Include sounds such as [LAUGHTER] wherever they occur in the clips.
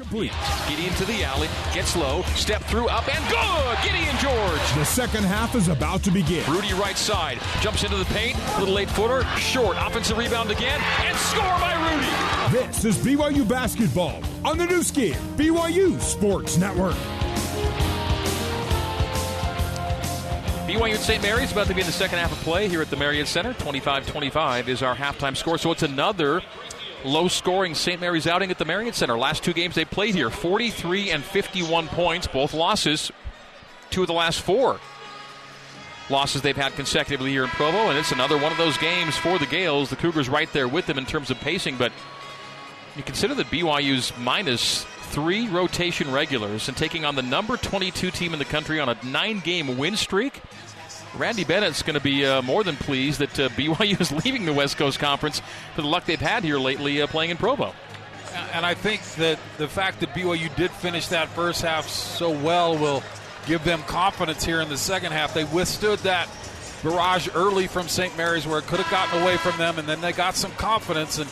complete. Gideon to the alley, gets low, step through, up and good. Gideon George. The second half is about to begin. Rudy right side jumps into the paint, little eight footer, short, offensive rebound again, and score by Rudy. This is BYU basketball on the Nu Skin, BYU Sports Network. BYU and St. Mary's about to be in the second half of play here at the Marriott Center. 25-25 is our halftime score, so it's another low-scoring St. Mary's outing at the Marriott Center. Last two games they played here, 43 and 51 points, both losses. Two of the last four losses they've had consecutively here in Provo, and it's another one of those games for the Gaels. The Cougars right there with them in terms of pacing, but you consider that BYU's minus three rotation regulars and taking on the number 22 team in the country on a nine-game win streak. Randy Bennett's going to be uh, more than pleased that uh, [LAUGHS] BYU is leaving the West Coast Conference for the luck they've had here lately uh, playing in Provo. And I think that the fact that BYU did finish that first half so well will give them confidence here in the second half. They withstood that barrage early from St. Mary's where it could have gotten away from them, and then they got some confidence. And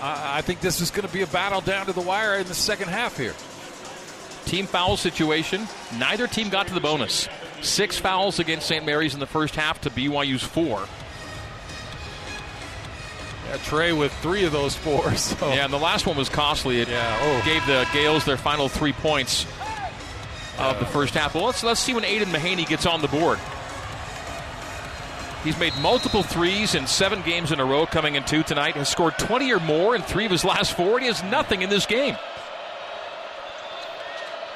I think this is going to be a battle down to the wire in the second half here. Team foul situation. Neither team got to the bonus. Six fouls against St. Mary's in the first half to BYU's four. Yeah, Trey with three of those four. [LAUGHS] So. Yeah, and the last one was costly. It yeah, oh. gave the Gaels their final three points of the first half. Well, let's let's see when Aidan Mahaney gets on the board. He's made multiple threes in seven games in a row, coming in two tonight. Has scored 20 or more in three of his last four, and he has nothing in this game.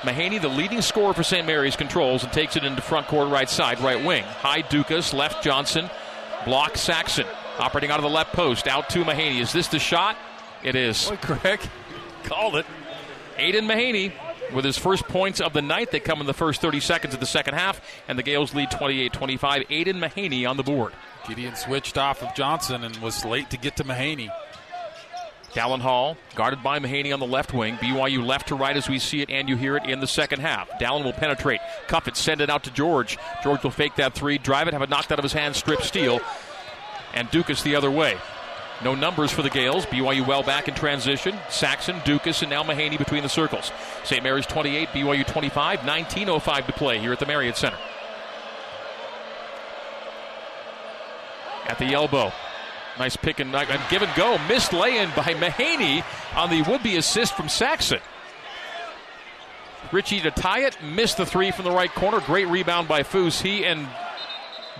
Mahaney, the leading scorer for St. Mary's, controls and takes it into front court right side, right wing. High Ducas, left Johnson, block Saxen. Operating out of the left post, out to Mahaney. Is this the shot? It is. Boy, Craig called it. Aidan Mahaney with his first points of the night. They come in the first 30 seconds of the second half, and the Gaels lead 28 25. Aidan Mahaney on the board. Gideon switched off of Johnson and was late to get to Mahaney. Dallin Hall, guarded by Mahaney on the left wing. BYU left to right as we see it and you hear it in the second half. Dallin will penetrate. Cuff it, send it out to George. George will fake that three, drive it, have it knocked out of his hand, strip, steal. And Ducas the other way. No numbers for the Gaels. BYU well back in transition. Saxon, Ducas, and now Mahaney between the circles. St. Mary's 28, BYU 25, 19.05 to play here at the Marriott Center. At the elbow. Nice pick and, and give and go. Missed lay in by Mahaney on the would be assist from Saxen. Richie to tie it, missed the three from the right corner. Great rebound by Foose. He and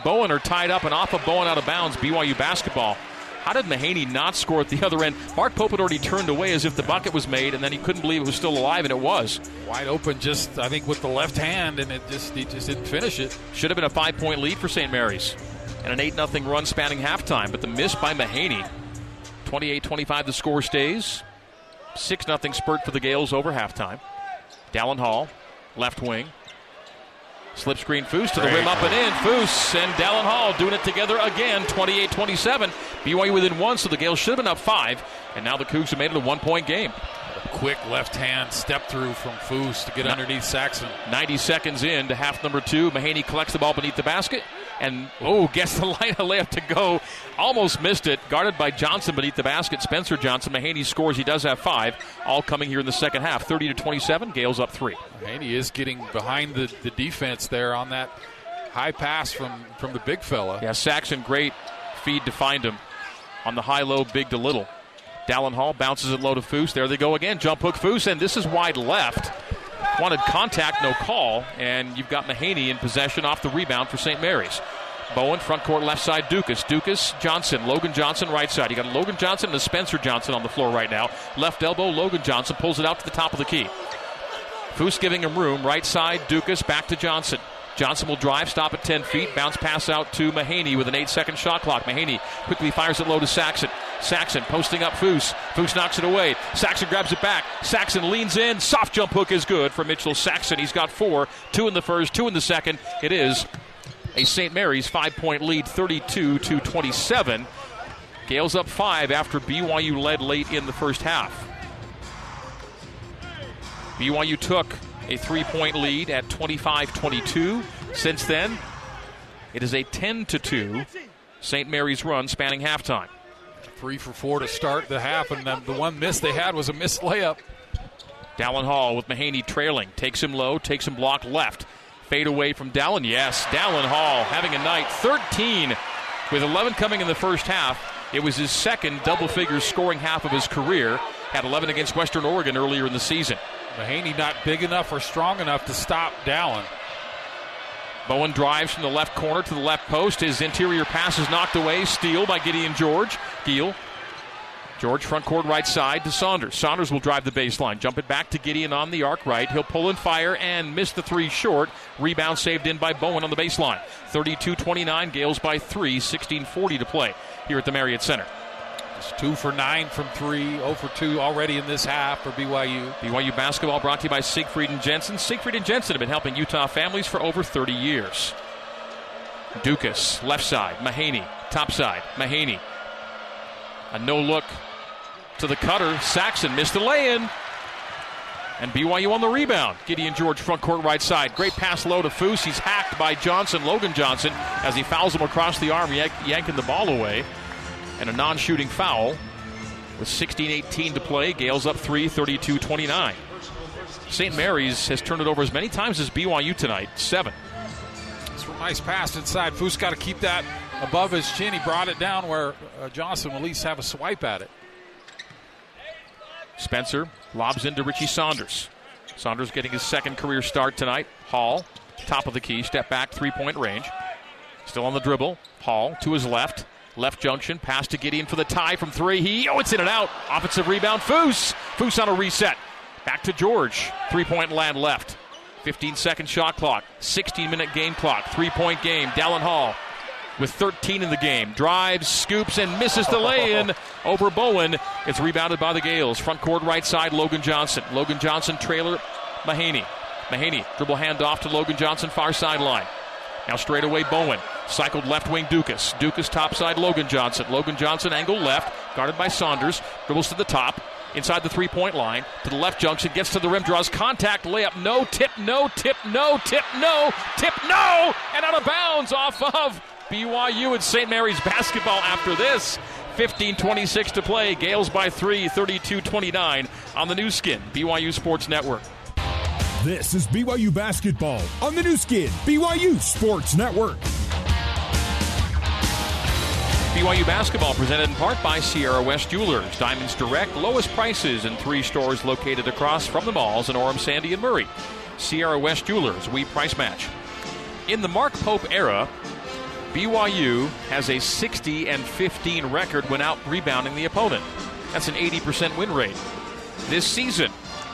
Bowen are tied up and off of Bowen out of bounds. BYU basketball. How did Mahaney not score at the other end? Mark Pope had already turned away as if the bucket was made, and then he couldn't believe it was still alive, and it was. Wide open, just I think with the left hand, and it just he just didn't finish it. Should have been a five point lead for St. Mary's and an 8 0 run spanning halftime. But the miss by Mahaney. 28 25 the score stays. 6 0 spurt for the Gaels over halftime. Dallin Hall, left wing. Slip screen Foose to the rim up and in. Foos and Dallin Hall doing it together again, 28 27. BYU within one, so the Gaels should have been up five. And now the Cougs have made it a one point game. A quick left hand step through from Foos to get underneath Saxen. 90 seconds in to half number two. Mahaney collects the ball beneath the basket and oh, gets the line of layup to go. Almost missed it. Guarded by Johnson beneath the basket. Spencer Johnson. Mahaney scores. He does have five. All coming here in the second half. 30 to 27. Gales up three. Mahaney is getting behind the, the defense there on that high pass from, from the big fella. Yeah, Saxen, great feed to find him on the high low, big to little. Dallin Hall bounces it low to Foose. There they go again. Jump hook Foose, and this is wide left. Wanted contact, no call, and you've got Mahaney in possession off the rebound for St. Mary's. Bowen, front court, left side, Dukas. Ducas, Johnson, Logan Johnson, right side. You got Logan Johnson and a Spencer Johnson on the floor right now. Left elbow, Logan Johnson pulls it out to the top of the key. Foose giving him room. Right side, Ducas, back to Johnson. Johnson will drive, stop at 10 feet, bounce pass out to Mahaney with an 8 second shot clock. Mahaney quickly fires it low to Saxen. Saxen posting up Foose. Foose knocks it away. Saxen grabs it back. Saxen leans in. Soft jump hook is good for Mitchell Saxen. He's got four. Two in the first, two in the second. It is a St. Mary's five point lead, 32 to 27. Gaels up five after BYU led late in the first half. BYU took a three point lead at 25 22. Since then, it is a 10 2 St. Mary's run spanning halftime. Three for four to start the half, and then the one miss they had was a missed layup. Dallin Hall with Mahaney trailing. Takes him low, takes him block left. Fade away from Dallin. Yes, Dallin Hall having a night. 13 with 11 coming in the first half. It was his second double figures scoring half of his career. Had 11 against Western Oregon earlier in the season. Mahaney not big enough or strong enough to stop Dallin. Bowen drives from the left corner to the left post. His interior pass is knocked away. Steal by Gideon George. Giel. George front court right side to Saunders. Saunders will drive the baseline. Jump it back to Gideon on the arc right. He'll pull and fire and miss the three short. Rebound saved in by Bowen on the baseline. 32 29. Gaels by three. 16 40 to play here at the Marriott Center. Two for nine from three, 0 for two already in this half for BYU. BYU basketball brought to you by Siegfried and Jensen. Siegfried and Jensen have been helping Utah families for over 30 years. Ducas, left side, Mahaney, top side, Mahaney. A no look to the cutter. Saxen missed the lay in. And BYU on the rebound. Gideon George front court right side. Great pass low to Foose. He's hacked by Johnson, Logan Johnson, as he fouls him across the arm, yank- yanking the ball away and a non shooting foul with 16 18 to play. Gaels up 3, 32 29. St. Mary's has turned it over as many times as BYU tonight, seven. It's a nice pass inside. Foose got to keep that above his chin. He brought it down where uh, Johnson will at least have a swipe at it. Spencer lobs into Richie Saunders. Saunders getting his second career start tonight. Hall, top of the key, step back, three point range. Still on the dribble. Hall to his left. Left junction, pass to Gideon for the tie from three. He, oh, it's in and out. Offensive rebound, Foose. Foose on a reset. Back to George. Three point land left. 15 second shot clock. 16 minute game clock. Three point game. Dallin Hall with 13 in the game. Drives, scoops, and misses the lay in [LAUGHS] over Bowen. It's rebounded by the Gaels. Front court right side, Logan Johnson. Logan Johnson, trailer, Mahaney. Mahaney, dribble handoff to Logan Johnson, far sideline. Now straight away, Bowen. Cycled left wing Dukas. Ducas topside Logan Johnson. Logan Johnson angle left, guarded by Saunders. Dribbles to the top, inside the three point line. To the left junction, gets to the rim, draws contact, layup, no, tip, no, tip, no, tip, no, tip, no, and out of bounds off of BYU and St. Mary's basketball after this. 15 26 to play. Gaels by 3, 32 29 on the Nu Skin, BYU Sports Network. This is BYU basketball on the Nu Skin, BYU Sports Network. BYU basketball presented in part by Sierra West Jewelers. Diamonds Direct, lowest prices in three stores located across from the malls in Orem, Sandy, and Murray. Sierra West Jewelers, we price match. In the Mark Pope era, BYU has a 60 and 15 record when out rebounding the opponent. That's an 80% win rate. This season,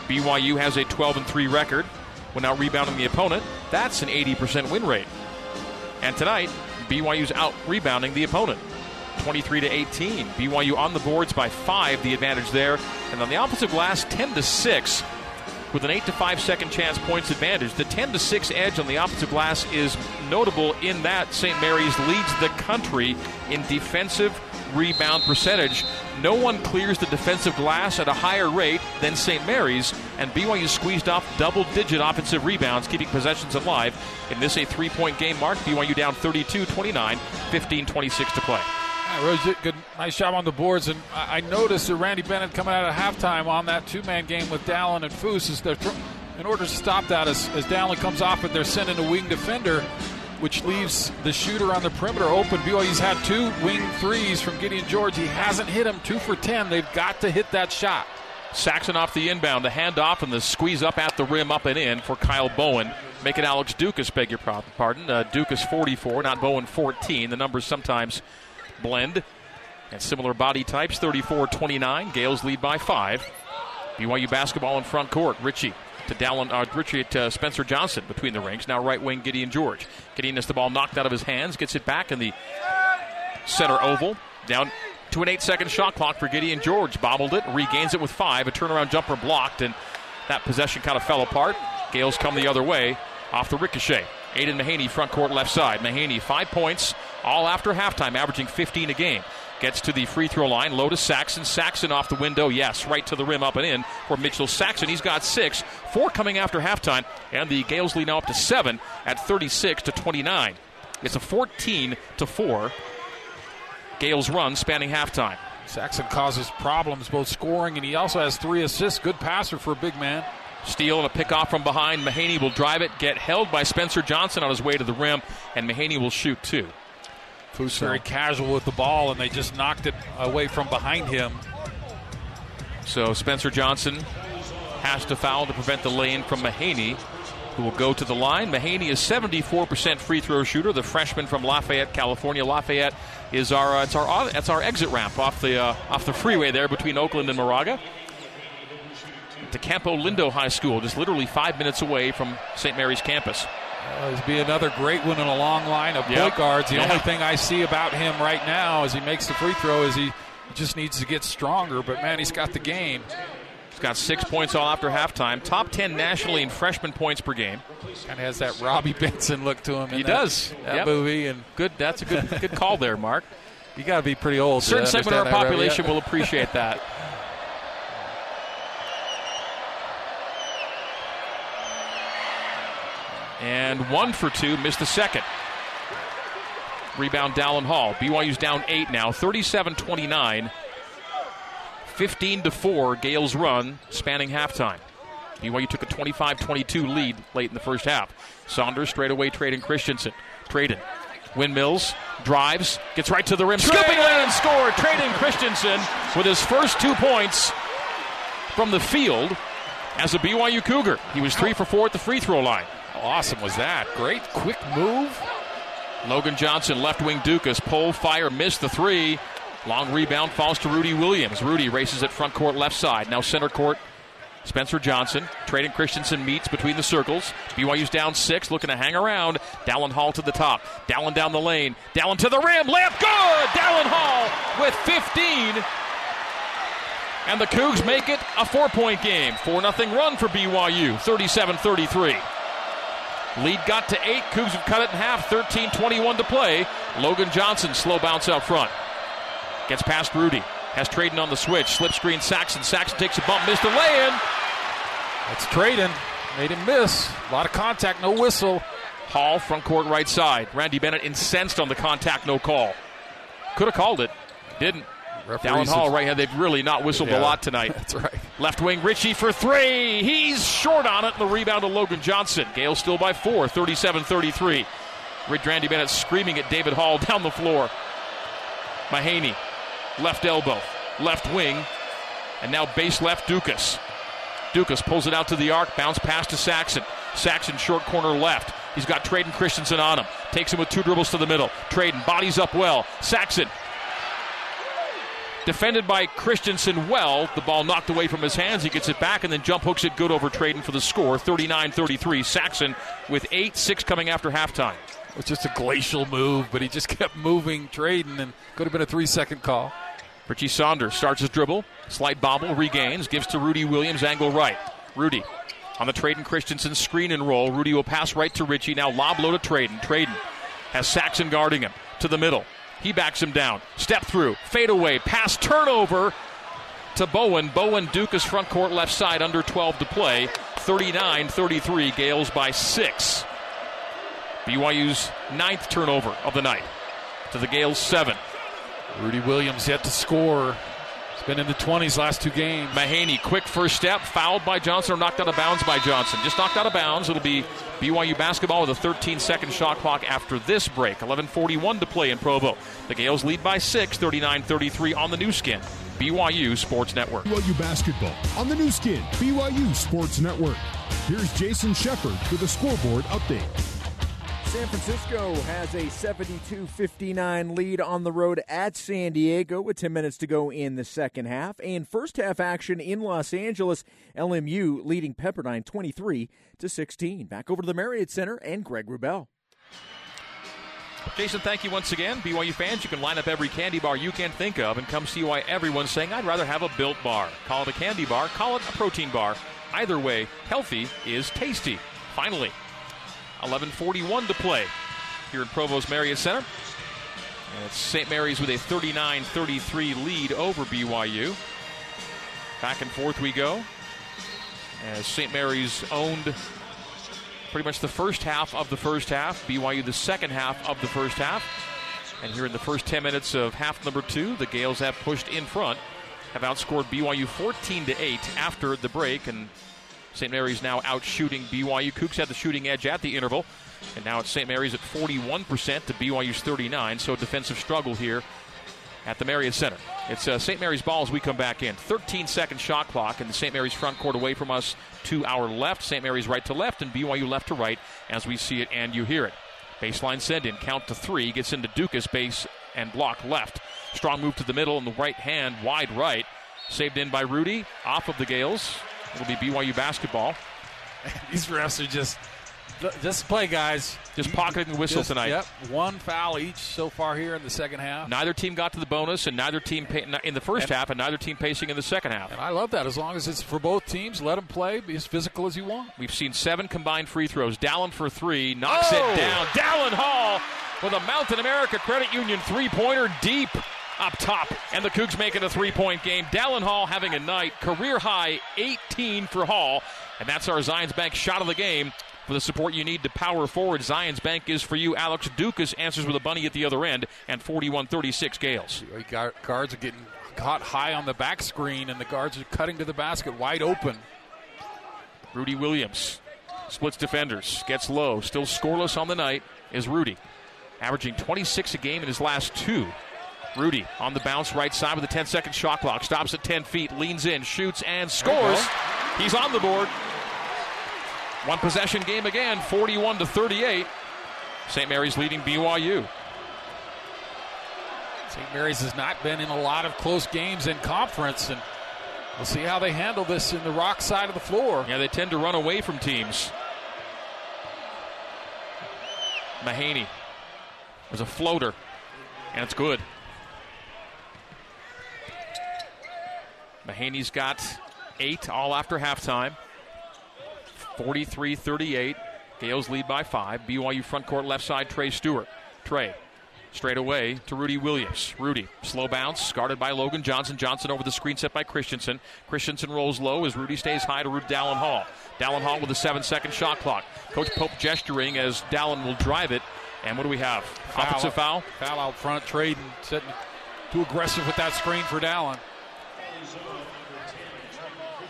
BYU has a 12 and 3 record when out rebounding the opponent. That's an 80% win rate. And tonight, BYU's out rebounding the opponent. 23 to 18. BYU on the boards by five, the advantage there. And on the offensive glass, 10 to 6 with an 8 to 5 second chance points advantage. The 10 to 6 edge on the offensive glass is notable in that St. Mary's leads the country in defensive rebound percentage. No one clears the defensive glass at a higher rate than St. Mary's, and BYU squeezed off double digit offensive rebounds, keeping possessions alive. In this, a three point game mark, BYU down 32 29, 15 26 to play. Yeah, good, nice job on the boards. And I, I noticed that Randy Bennett coming out of halftime on that two-man game with Dallin and Foose is they're tr- in order to stop that as, as Dallin comes off but they're sending a wing defender, which leaves the shooter on the perimeter open. BYU's had two wing threes from Gideon George. He hasn't hit them. Two for ten. They've got to hit that shot. Saxen off the inbound, the handoff, and the squeeze up at the rim, up and in for Kyle Bowen. Making Alex Ducas beg your pardon. Uh, Ducas 44, not Bowen 14. The numbers sometimes blend. And similar body types, 34 29. Gaels lead by five. BYU basketball in front court. Richie to Dallin, uh, Richie uh, Spencer Johnson between the rings. Now right wing Gideon George. Gideon has the ball knocked out of his hands, gets it back in the center oval. Down to an eight second shot clock for Gideon George. Bobbled it, regains it with five. A turnaround jumper blocked, and that possession kind of fell apart. Gaels come the other way off the ricochet. Aidan Mahaney, front court left side. Mahaney, five points, all after halftime, averaging 15 a game. Gets to the free throw line, low to Saxen. Saxen off the window, yes, right to the rim, up and in for Mitchell Saxen. He's got six, four coming after halftime, and the Gaels lead now up to seven at 36 to 29. It's a 14 to four Gaels run spanning halftime. Saxen causes problems both scoring and he also has three assists. Good passer for a big man. Steal and a pick off from behind. Mahaney will drive it, get held by Spencer Johnson on his way to the rim, and Mahaney will shoot two. Foose very casual with the ball, and they just knocked it away from behind him. So Spencer Johnson has to foul to prevent the lane from Mahaney, who will go to the line. Mahaney is 74% free throw shooter, the freshman from Lafayette, California. Lafayette is our uh, it's our it's our exit ramp off the uh, off the freeway there between Oakland and Moraga. To Campolindo High School, just literally five minutes away from St. Mary's campus. Uh, this be another great one in a long line of yep. point guards. The yeah. only thing I see about him right now as he makes the free throw is he just needs to get stronger. But man, he's got the game. He's got six points all after halftime. Top 10 nationally in freshman points per game. Kind of has that Robbie Benson look to him. He that, does. That yep. movie. And good. That's a good good call there, Mark. You got to be pretty old. A certain segment of our population will appreciate that. and one for two, missed the second. Rebound Dallin Hall. BYU's down eight now, 37 29. 15 to 4, Gaels run, spanning halftime. BYU took a 25 22 lead late in the first half. Saunders straight away Tredyn Christensen. Tredyn. Windmills, drives, gets right to the rim, scooping in and score. Tredyn Christensen with his first two points from the field as a BYU Cougar. He was three for four at the free throw line. How awesome was that? Great quick move. Logan Johnson, left wing Ducas, pull, fire, missed the three. Long rebound falls to Rudy Williams. Rudy races at front court left side. Now center court. Spencer Johnson, Tredyn Christensen meets between the circles. BYU's down six, looking to hang around. Dallin Hall to the top. Dallin down the lane. Dallin to the rim. Layup good! Dallin Hall with 15. And the Cougs make it a four point game. 4 0 run for BYU, 37 33. Lead got to eight. Cougs have cut it in half. 13 21 to play. Logan Johnson, slow bounce out front. Gets past Rudy. Has Tredyn on the switch. Slip screen Saxen. Saxen takes a bump. Missed the lay in. That's Tredyn. Made him miss. A lot of contact. No whistle. Hall, front court right side. Randy Bennett incensed on the contact. No call. Could have called it. Didn't. Dallin Hall right here. They've really not whistled yeah, a lot tonight. [LAUGHS] That's right. Left wing Richie for three. He's short on it. The rebound to Logan Johnson. Gale still by four, 37 33. Rich Randy Bennett screaming at David Hall [LAUGHS] down the floor. Mahaney, left elbow, left wing, and now base left Ducas. Ducas pulls it out to the arc, bounce pass to Saxen. Saxen short corner left. He's got Tredyn Christensen on him. Takes him with two dribbles to the middle. Tredyn bodies up well. Saxen Defended by Christensen well. The ball knocked away from his hands. He gets it back and then jump hooks it good over Tredyn for the score. 39 33. Saxen with 8 6 coming after halftime. It was just a glacial move, but he just [LAUGHS] kept moving, Tredyn, and could have been a three second call. Richie Saunders starts his dribble. Slight bobble, regains, gives to Rudy Williams, angle right. Rudy on the Tredyn Christensen screen and roll. Rudy will pass right to Richie. Now lob low to Tredyn. Tredyn has Saxen guarding him to the middle. He backs him down. Step through, fade away, pass turnover to Bowen. Bowen Ducas front court left side under 12 to play. 39 33, Gaels by six. BYU's ninth turnover of the night to the Gaels seven. Rudy Williams yet to score. He's been in the 20s last two games. Mahaney, quick first step, fouled by Johnson or knocked out of bounds by Johnson. Just knocked out of bounds. It'll be BYU basketball with a 13 second shot clock after this break. 11.41 to play in Provo. The Gaels lead by 6, 39 33 on the Nu Skin. BYU Sports Network. BYU basketball on the Nu Skin, BYU Sports Network. Here's Jason Shepard with a scoreboard update. San Francisco has a 72 59 lead on the road at San Diego with 10 minutes to go in the second half. And first half action in Los Angeles, LMU leading Pepperdine 23 to 16. Back over to the Marriott Center and Greg Wrubell. Jason, thank you once again. BYU fans, you can line up every candy bar you can think of and come see why everyone's saying, I'd rather have a built bar. Call it a candy bar, call it a protein bar. Either way, healthy is tasty. Finally. 11:41 to play here in Provo's Marriott Center. And it's St. Mary's with a 39-33 lead over BYU. Back and forth we go. As St. Mary's owned pretty much the first half of the first half. BYU the second half of the first half. And here in the first 10 minutes of half number two, the Gaels have pushed in front, have outscored BYU 14 to 8 after the break, and St. Mary's now out shooting BYU. Cougs had the shooting edge at the interval, and now it's St. Mary's at 41% to BYU's 39. So defensive struggle here at the Marriott Center. It's uh, St. Mary's ball as we come back in. 13 second shot clock, and the St. Mary's front court away from us to our left. St. Mary's right to left, and BYU left to right as we see it and you hear it. Baseline send in, count to three, gets into Ducas base and block left. Strong move to the middle and the right hand, wide right. Saved in by Rudy, off of the Gaels. It'll be BYU basketball. [LAUGHS] These refs are just just play, guys. Just pocketing the whistle Just- tonight. Yep, one foul each so far here in the second half. Neither team got to the bonus, and neither team pa- in the first And- half, and neither team pacing in the second half. And I love that. As long as it's for both teams, let them play. Be as physical as you want. We've seen seven combined free throws. Dallin for three, knocks Oh! it down. Dallin Hall with a Mountain America Credit Union three pointer deep up top. And the Cougs make it a three point game. Dallin Hall having a night, career high 18 for Hall. And that's our Zions Bank shot of the game. For the support you need to power forward, Zions Bank is for you. Alex Ducas answers with a bunny at the other end, and 41 36 Gaels. Guards are getting caught high on the back screen, and the guards are cutting to the basket wide open. Rudy Williams splits defenders, gets low, still scoreless on the night is Rudy, averaging 26 a game in his last two. Rudy on the bounce, right side with a 10 second shot clock, stops at 10 feet, leans in, shoots, and scores. He's on the board. One possession game again, 41 to 38. St. Mary's leading BYU. St. Mary's has not been in a lot of close games in conference, and we'll see how they handle this in the rock side of the floor. Yeah, they tend to run away from teams. Mahaney was a floater, and it's good. Mahaney's got eight all after halftime. 43 38. Gaels lead by five. BYU front court left side, Trey Stewart. Trey straight away to Rudy Williams. Rudy, slow bounce, guarded by Logan Johnson. Johnson over the screen set by Christensen. Christensen rolls low as Rudy stays high to Rudy Dallin Hall. Dallin Hall with a seven second shot clock. Coach Pope gesturing as Dallin will drive it. And what do we have? Offensive foul? Foul out front, Tredyn, setting too aggressive with that screen for Dallin.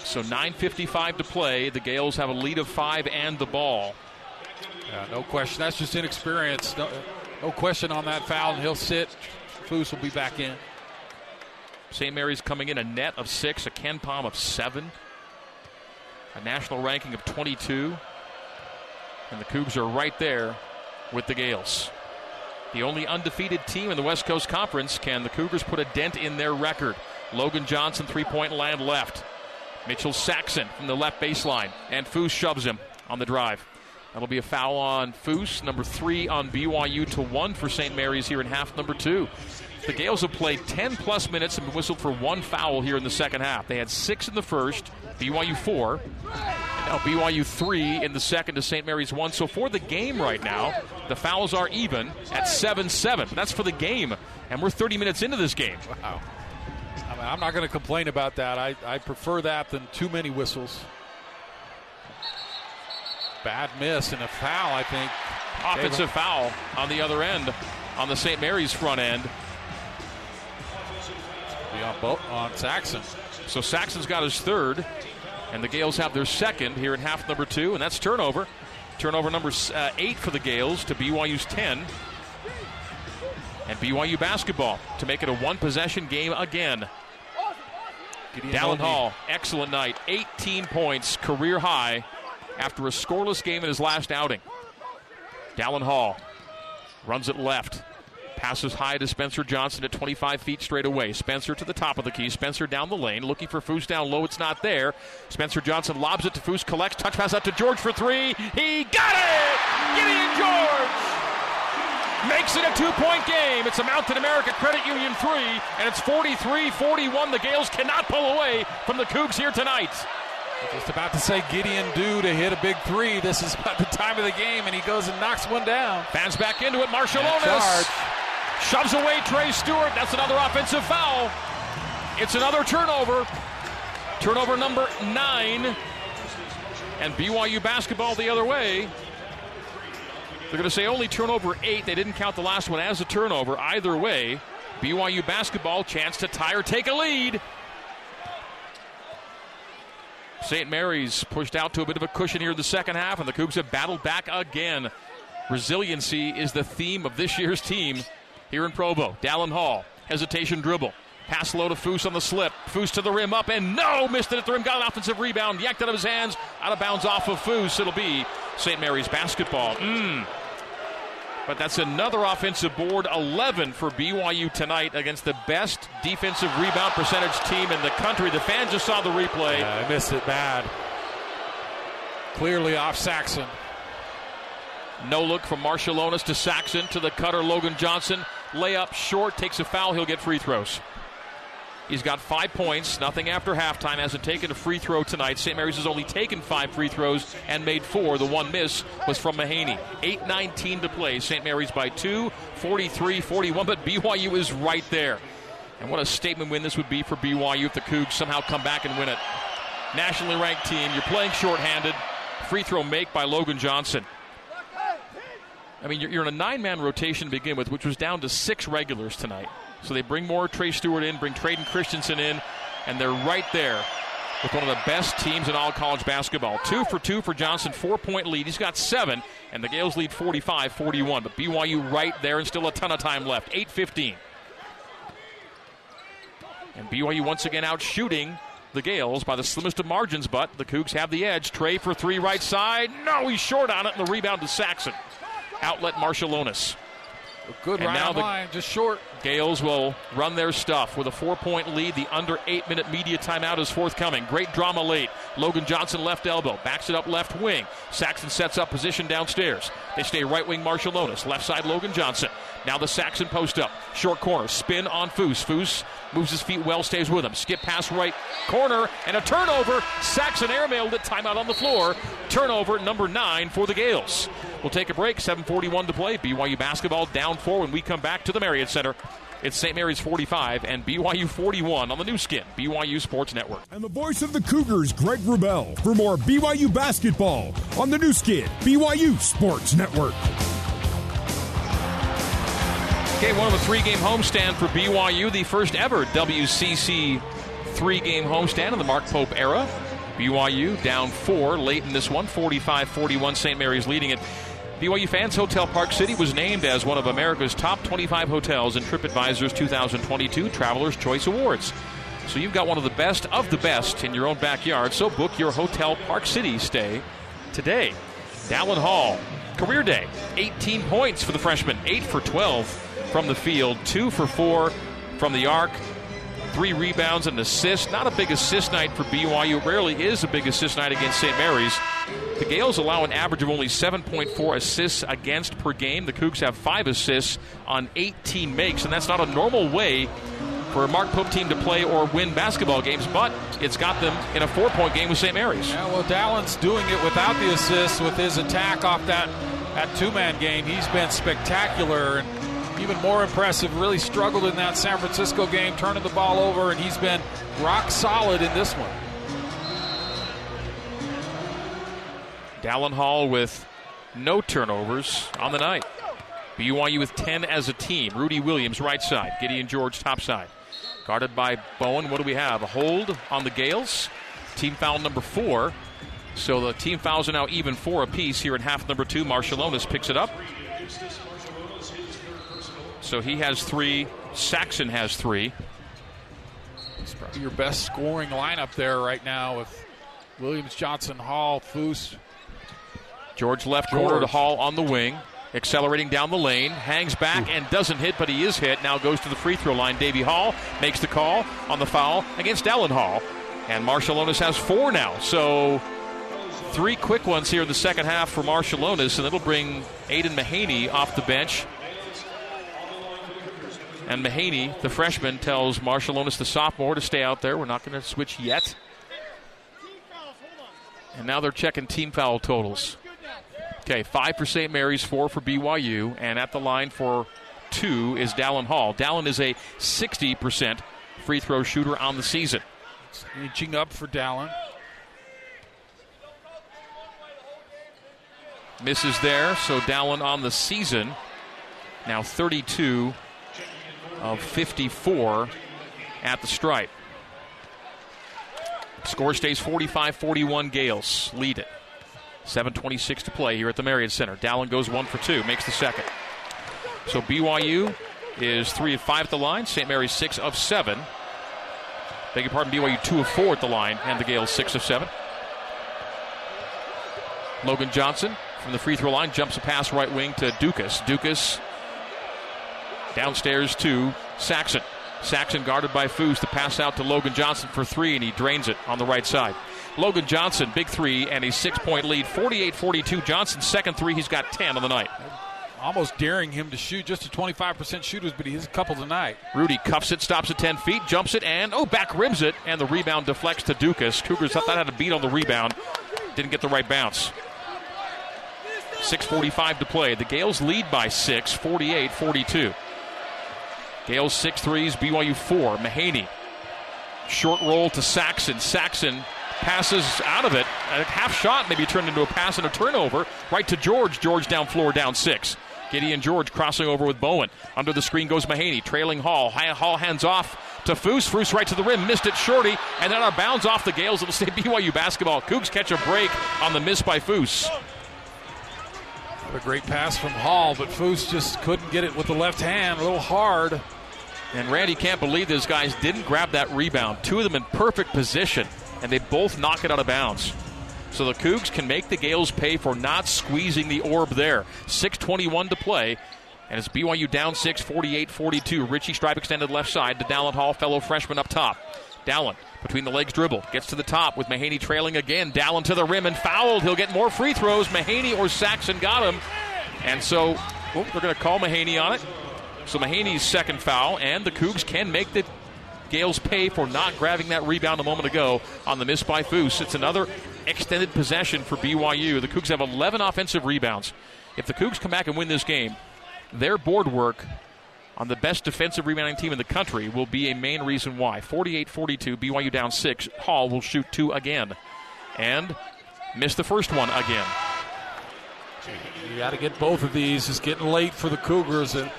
So 9.55 to play. The Gaels have a lead of five and the ball. Yeah, no question. That's just inexperience. No, no question on that foul, and he'll sit. Foose will be back in. St. Mary's coming in a net of six, a KenPom of seven, a national ranking of 22. And the Cougs are right there with the Gaels. The only undefeated team in the West Coast Conference. Can the Cougars put a dent in their record? Logan Johnson, three point land left. Mitchell Saxen from the left baseline. And Foose shoves him on the drive. That'll be a foul on Foose, number three on BYU to one for St. Mary's here in half number two. The Gaels have played 10 plus minutes and been whistled for one foul here in the second half. They had six in the first, BYU four, now BYU three in the second to St. Mary's one. So for the game right now, the fouls are even at 7 7. That's for the game, and we're 30 minutes into this game. Wow. I'm not going to complain about that. I, I prefer that than too many whistles. Bad miss and a foul, I think. Offensive foul on the other end, on the St. Mary's front end. Be on, Bo- on Saxen. So Saxen's got his third, and the Gaels have their second here in half number two, and that's turnover. Turnover number uh, eight for the Gaels to BYU's 10. And BYU basketball to make it a one possession game again. Dallin Hall, excellent night. 18 points, career high, after a scoreless game in his last outing. Dallin Hall runs it left. Passes high to Spencer Johnson at 25 feet straight away. Spencer to the top of the key. Spencer down the lane, looking for Foose down low. It's not there. Spencer Johnson lobs it to Foose, collects, touch pass out to George for three. He got it! Gideon George! Makes it a two point game. It's a Mountain America Credit Union three, and it's 43 41. The Gaels cannot pull away from the Cougs here tonight. Just about to say Gideon due to hit a big three. This is about the time of the game, and he goes and knocks one down. Fans back into it. Marciulionis shoves away Trey Stewart. That's another offensive foul. It's another turnover. Turnover number nine. And BYU basketball the other way. They're going to say only turnover eight. They didn't count the last one as a turnover. Either way, BYU basketball chance to tie or take a lead. St. Mary's pushed out to a bit of a cushion here in the second half, and the Cougs have battled back again. Resiliency is the theme of this year's team here in Provo. Dallin Hall, hesitation dribble. Pass low to Foose on the slip. Foose to the rim, up and no! Missed it at the rim. Got an offensive rebound. Yanked out of his hands. Out of bounds off of Foose. It'll be St. Mary's basketball. Mm. But that's another offensive board 11 for BYU tonight against the best defensive rebound percentage team in the country. The fans just saw the replay. Yeah, I missed it bad. Clearly off Saxen. No look from Marciulionis to Saxen to the cutter Logan Johnson. Layup short, takes a foul. He'll get free throws. He's got five points, nothing after halftime. Hasn't taken a free throw tonight. St. Mary's has only taken five free throws and made four. The one miss was from Mahaney. 8 19 to play. St. Mary's by two, 43 41, but BYU is right there. And what a statement win this would be for BYU if the Cougs somehow come back and win it. Nationally ranked team, you're playing shorthanded. Free throw make by Logan Johnson. I mean, you're, you're in a nine man rotation to begin with, which was down to six regulars tonight. So they bring more Trey Stewart in, bring Tredyn Christensen in, and they're right there with one of the best teams in all college basketball. Two for two for Johnson, four point lead. He's got seven, and the Gaels lead 45 41. But BYU right there, and still a ton of time left. 8 15. And BYU once again out shooting the Gaels by the slimmest of margins, but the Cougs have the edge. Trey for three right side. No, he's short on it, and the rebound to Saxen. Outlet Marciulionis. A good and now the line, just short. Gaels will run their stuff with a four point lead. The under eight minute media timeout is forthcoming. Great drama late. Logan Johnson left elbow, backs it up left wing. Saxen sets up position downstairs. They stay right wing Marciulionis, left side Logan Johnson. Now the Saxen post up. Short corner, spin on Foose. Foose moves his feet well, stays with him. Skip pass right corner, and a turnover. Saxen airmailed it. Timeout on the floor. Turnover number nine for the Gaels. We'll take a break. 7:41 to play. BYU basketball down four when we come back to the Marriott Center. It's St. Mary's 45 and BYU 41 on the Nu Skin, BYU Sports Network. And the voice of the Cougars, Greg Wrubell, for more BYU basketball on the Nu Skin, BYU Sports Network. Okay, one of the three game homestand for BYU, the first ever WCC three game homestand in the Mark Pope era. BYU down four late in this one, 45 41. St. Mary's leading it. BYU fans, Hotel Park City was named as one of America's top 25 hotels in TripAdvisor's 2022 Traveler's Choice Awards. So you've got one of the best of the best in your own backyard. So book your Hotel Park City stay today. Dallin Hall, career day, 18 points for the freshman, 8 for 12 from the field, two for four from the arc, three rebounds and an assist. Not a big assist night for BYU. Rarely is a big assist night against St. Mary's. The Gaels allow an average of only 7.4 assists against per game. The Cougs have five assists on 18 makes, and that's not a normal way for a Mark Pope team to play or win basketball games, but it's got them in a four point game with St. Mary's. Yeah, well, Dallin's doing it without the assists with his attack off that, that two man game. He's been spectacular. And even more impressive. Really struggled in that San Francisco game, turning the ball over, and he's been rock solid in this one. Dallin Hall with no turnovers on the night. BYU with 10 as a team. Rudy Williams, right side. Gideon George, top side. Guarded by Bowen. What do we have? A hold on the Gaels. Team foul number four. So the team fouls are now even four apiece here in half number two. Marciulionis picks it up. So he has three. Saxen has three. It's probably your best scoring lineup there right now with Williams, Johnson, Hall, Foose. George left George. corner to Hall on the wing. Accelerating down the lane, hangs back Ooh. and doesn't hit, but he is hit. Now goes to the free throw line. Davy Hall makes the call on the foul against Allen Hall. And Marciulionis has four now. So three quick ones here in the second half for Marciulionis, and it'll bring Aidan Mahaney off the bench and Mahaney, the freshman, tells Marciulionis, the sophomore, to stay out there. We're not going to switch yet. And now they're checking team foul totals. Okay, five for St. Mary's, four for BYU, and at the line for two is Dallin Hall. Dallin is a 60% free throw shooter on the season. Inching up for Dallin. Misses there, so Dallin on the season. Now 32 of 54 at the stripe. Score stays 45 41. Gaels lead it. 7.26 to play here at the Marriott Center. Dowling goes one for two, makes the second. So BYU is three of five at the line. St. Mary's six of seven. Beg your pardon, BYU two of four at the line, and the Gaels six of seven. Logan Johnson from the free throw line jumps a pass right wing to Dukas. Ducas downstairs to Saxen. Saxen guarded by Foos to pass out to Logan Johnson for three, and he drains it on the right side. Logan Johnson, big three, and a six point lead, 48 42. Johnson, second three, he's got 10 on the night. Almost daring him to shoot just a 25% shooters, but he has a couple tonight. Rudy cuffs it, stops at 10 feet, jumps it, and oh, back rims it, and the rebound deflects to Ducas. Cougars thought that had a beat on the rebound, didn't get the right bounce. 6.45 to play. The Gaels lead by six, 48 42. Gaels six threes, BYU four. Mahaney. Short roll to Saxen. Saxen passes out of it. A half shot maybe turned into a pass and a turnover. Right to George. George down floor, down six. Gideon George crossing over with Bowen. Under the screen goes Mahaney, trailing Hall. Hall hands off to Foos. Foos right to the rim, missed it shorty, and then out of bounds off the Gaels. It'll stay [LAUGHS] BYU basketball. Cougs catch a break on the miss by Foos. A great pass from Hall, but Foos just couldn't get it with the left hand. A little hard. And Randy can't believe those guys didn't grab that rebound. Two of them in perfect position, and they both knock it out of bounds. So the Cougs can make the Gaels pay for not squeezing the orb there. 6.21 to play. And it's BYU down 6, 48 42. Richie stripe extended left side to Dallin Hall, fellow freshman up top. Dallin between the legs dribble. Gets to the top with Mahaney trailing again. Dallin to the rim and fouled. He'll get more free throws. Mahaney or Saxen got him. And so oh, they're going to call Mahaney on it. So Mahaney's second foul, and the Cougs can make the Gaels pay for not grabbing that rebound a moment ago on the miss by Foos. It's another extended possession for BYU. The Cougs have 11 offensive rebounds. If the Cougs come back and win this game, their board work on the best defensive rebounding team in the country will be a main reason why. 48 42, BYU down six. Hall will shoot two again. And miss the first one again. You got to get both of these. It's getting late for the Cougars. And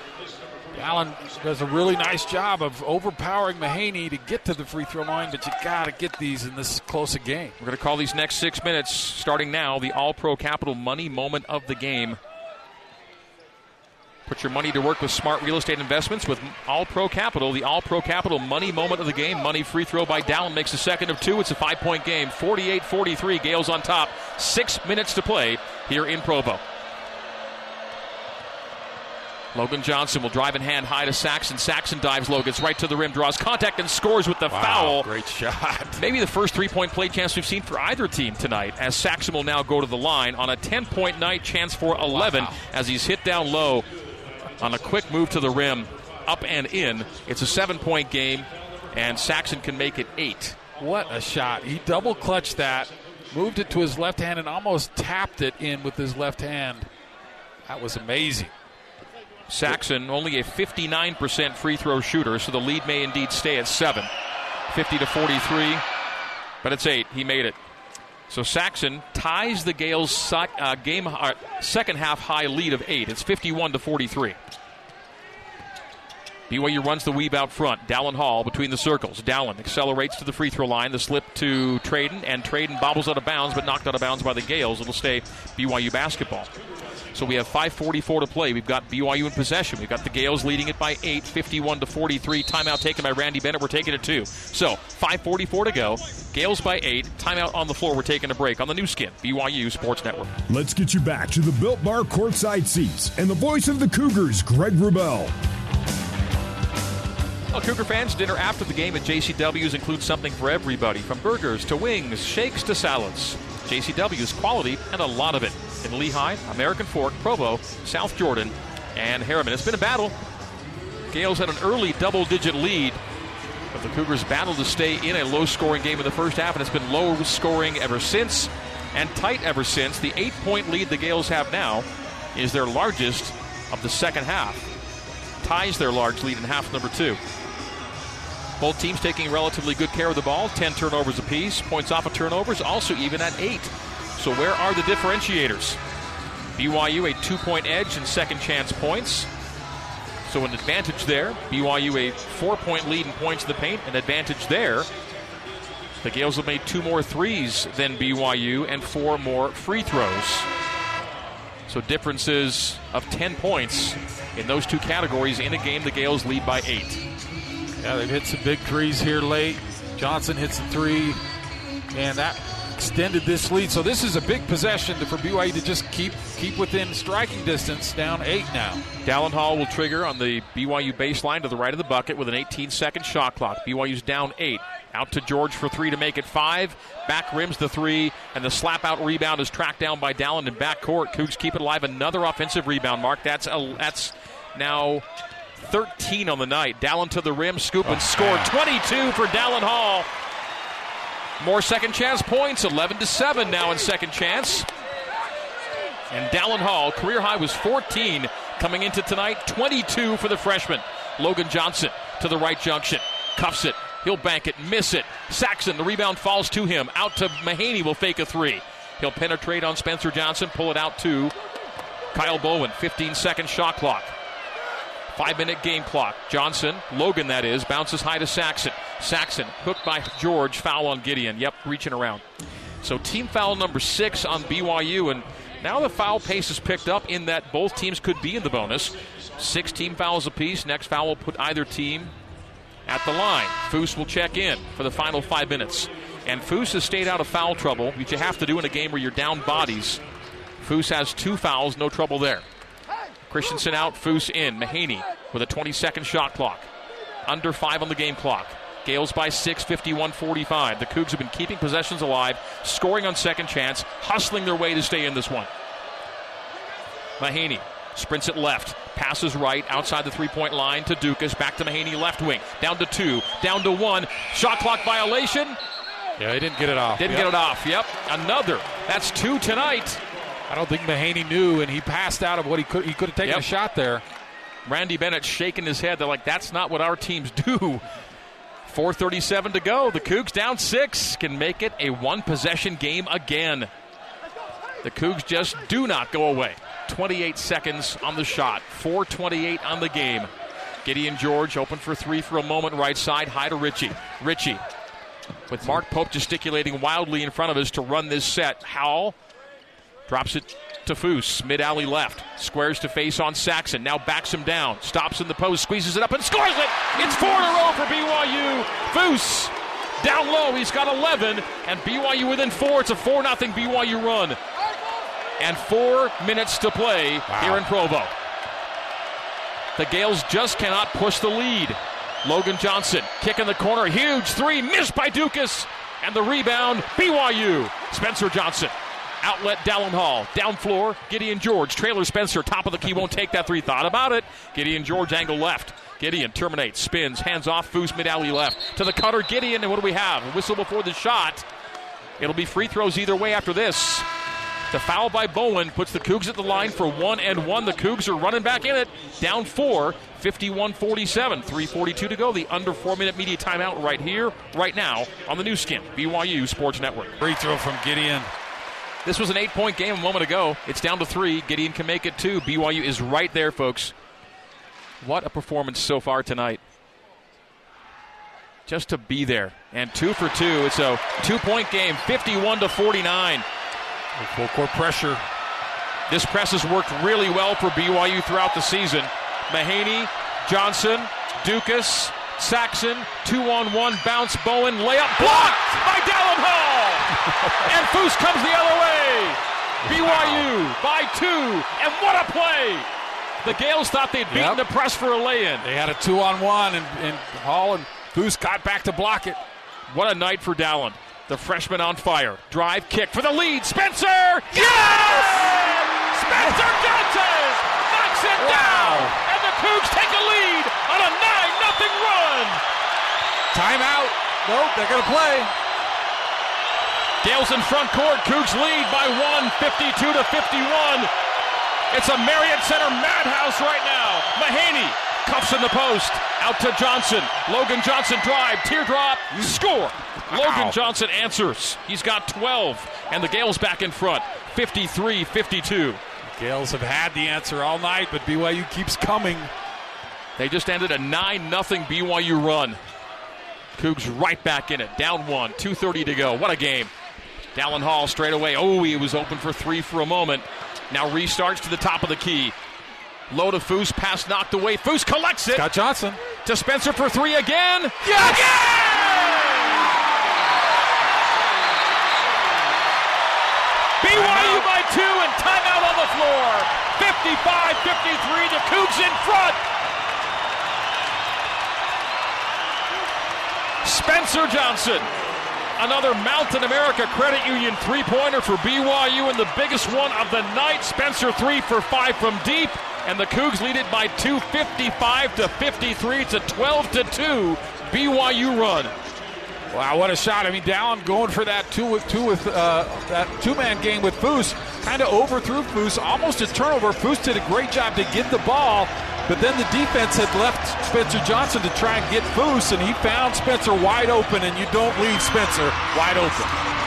Allen does a really nice job of overpowering Mahaney to get to the free throw line, but you got to get these in this close a game. We're going to call these next six minutes, starting now, the All Pro Capital money moment of the game. Put your money to work with smart real estate investments with All Pro Capital. The All Pro Capital money moment of the game. Money free throw by Dowling makes the second of two. It's a five point game. 48 43. Gaels on top. Six minutes to play here in Provo. Logan Johnson will drive in hand high to Saxen. Saxen dives low, gets right to the rim, draws contact, and scores with the wow, foul. Great shot. [LAUGHS] Maybe the first three point play chance we've seen for either team tonight, as Saxen will now go to the line on a 10 point night, chance for 11 wow. as he's hit down low on a quick move to the rim, up and in. It's a seven point game, and Saxen can make it eight. What a shot. He double clutched that, moved it to his left hand, and almost tapped it in with his left hand. That was amazing. Saxen only a 59% free throw shooter, so the lead may indeed stay at seven. 50 to 43, but it's eight. He made it. So Saxen ties the Gaels' uh, game uh, second half high lead of eight. It's 51 to 43. BYU runs the weave out front. Dallin Hall between the circles. Dallin accelerates to the free throw line. The slip to Tredyn, and Tredyn bobbles out of bounds, but knocked out of bounds by the Gaels. It'll stay BYU basketball. So we have 5:44 to play. We've got BYU in possession. We've got the Gaels leading it by eight, 51 to 43. Timeout taken by Randy Bennett. We're taking it two. So 5:44 to go. Gaels by eight. Timeout on the floor. We're taking a break on the Nu Skin BYU Sports Network. Let's get you back to the Built Bar courtside seats and the voice of the Cougars, Greg Wrubell. Well, Cougar fans, dinner after the game at JCW's includes something for everybody, from burgers to wings, shakes to salads. JCW's quality and a lot of it in Lehi, American Fork, Provo, South Jordan, and Herriman. It's been a battle. Gaels had an early double digit lead, but the Cougars battled to stay in a low scoring game in the first half, and it's been low scoring ever since and tight ever since. The eight point lead the Gaels have now is their largest of the second half. Ties their large lead in half number two. Both teams taking relatively good care of the ball, 10 turnovers apiece. Points off of turnovers also even at eight. So where are the differentiators? BYU a two point edge in second chance points. So an advantage there. BYU a four point lead in points in the paint, an advantage there. The Gaels have made two more threes than BYU and four more free throws. So differences of 10 points in those two categories in a game the Gaels lead by eight. Yeah, they've hit some big threes here late. Johnson hits a three, and that extended this lead. So this is a big possession for BYU to just keep keep within striking distance. Down eight now. Dallin Hall will trigger on the BYU baseline to the right of the bucket with an 18-second shot clock. BYU's down eight. Out to George for three to make it five. Back rims the three, and the slap out rebound is tracked down by Dallin in back court. Cougs keep it alive. Another offensive rebound, Mark. That's a, that's now 13 on the night. Dallin to the rim, scoop and score. 22 for Dallin Hall. More second chance points, 11 to 7 now in second chance. And Dallin Hall, career high was 14 coming into tonight, 22 for the freshman. Logan Johnson to the right junction, cuffs it, He'll bank it, miss it. Saxen, the rebound falls to him. Out to Mahaney, will fake a three. He'll penetrate on Spencer Johnson, pull it out to Kyle Bowen. 15 second shot clock. Five minute game clock. Johnson, Logan that is, bounces high to Saxen. Saxen, hooked by George, foul on Gideon. Yep, reaching around. So team foul number six on BYU, and now the foul pace is picked up in that both teams could be in the bonus. Six team fouls apiece. Next foul will put either team at the line. Foose will check in for the final five minutes. And Foose has stayed out of foul trouble, which you have to do in a game where you're down bodies. Foose has two fouls, no trouble there. Christensen out, Foose in. Mahaney with a 20 second shot clock. Under five on the game clock. Gaels by 6, 51 45. The Cougs have been keeping possessions alive, scoring on second chance, hustling their way to stay in this one. Mahaney sprints it left, passes right outside the three point line to Ducas, back to Mahaney left wing, down to two, down to one, shot clock violation. Yeah, he didn't get it off. Didn't yep. get it off. Yep, another. That's two tonight. I don't think Mahaney knew, and he passed out of what he could. He could have taken Yep. a shot there. Randy Bennett shaking his head. They're like, that's not what our teams do. 4.37 to go. The Cougs down six can make it a one possession game again. The Cougs just do not go away. 28 seconds on the shot, 4.28 on the game. Gideon George open for three for a moment, right side, high to Richie. Richie with Mark Pope gesticulating wildly in front of us to run this set. Howell drops it to Foose, mid alley left. Squares to face on Saxen. Now backs him down. Stops in the post, squeezes it up and scores it. It's four in a row for BYU. Foose down low. He's got 11, and BYU within four. It's a 4 0 BYU run. And four minutes to play here in Provo. The Gaels just cannot push the lead. Logan Johnson, kick in the corner, huge three, missed by Ducas, and the rebound, BYU. Spencer Johnson, outlet Dallin Hall, down floor, Gideon George, trailer Spencer, top of the key, won't take that three, thought about it. Gideon George, angle left. Gideon terminates, spins, hands off, Foose mid alley left. To the cutter, Gideon, and what do we have? Whistle before the shot. It'll be free throws either way after this. The foul by Bowen puts the Cougs at the line for one and one. The Cougs are running back in it, down four, 51 47. 3.42 to go. The under four minute media timeout right here, right now on the Nu Skin, BYU Sports Network. Free throw from Gideon. This was an eight point game a moment ago. It's down to three. Gideon can make it two. BYU is right there, folks. What a performance so far tonight. Just to be there. And two for two. It's a two point game, 51 to 49. Full court pressure. This press has worked really well for BYU throughout the season. Mahaney, Johnson, Ducas, Saxen, two on one bounce. Bowen layup blocked by Dallin Hall, [LAUGHS] and Foose comes the other way. BYU by two, and what a play! The Gaels thought they'd beaten Yep. the press for a lay-in. They had a two on one, and, and Hall and Foose got back to block it. What a night for Dallin. The freshman on fire. Drive kick for the lead. Spencer! Yes! Spencer Johnson knocks it down! And the Cougs take a lead 9 0 run! Timeout. Nope, they're going to play. Gaels in front court. Cougs lead by one, 52 to 51. It's a Marriott Center madhouse right now. Mahaney cuffs in the post. Out to Johnson. Logan Johnson drive, teardrop, score. Logan Johnson answers. He's got 12, and the Gaels back in front, 53 52. Gaels have had the answer all night, but BYU keeps coming. They just ended a 9 0 BYU run. Cougs right back in it. Down one, 2.30 to go. What a game. Dallin Hall straight away. Oh, he was open for three for a moment. Now restarts to the top of the key. Low to Foose, pass knocked away. Foose collects it. Scott Johnson. To Spencer for three again. Yes! Again! BYU by two and timeout on the floor. 55-53, the Cougs in front. Spencer Johnson, another Mountain America Credit Union three-pointer for BYU and the biggest one of the night. Spencer three for five from deep, and the Cougs lead it by 255 to 53. It's a 12 to two BYU run. Wow, what a shot! I mean, Dallin going for that two with two with uh, that two-man game with Foose, kind of overthrew Foose, almost a turnover. Foose did a great job to get the ball, but then the defense had left Spencer Johnson to try and get Foose, and he found Spencer wide open, and you don't leave Spencer wide open.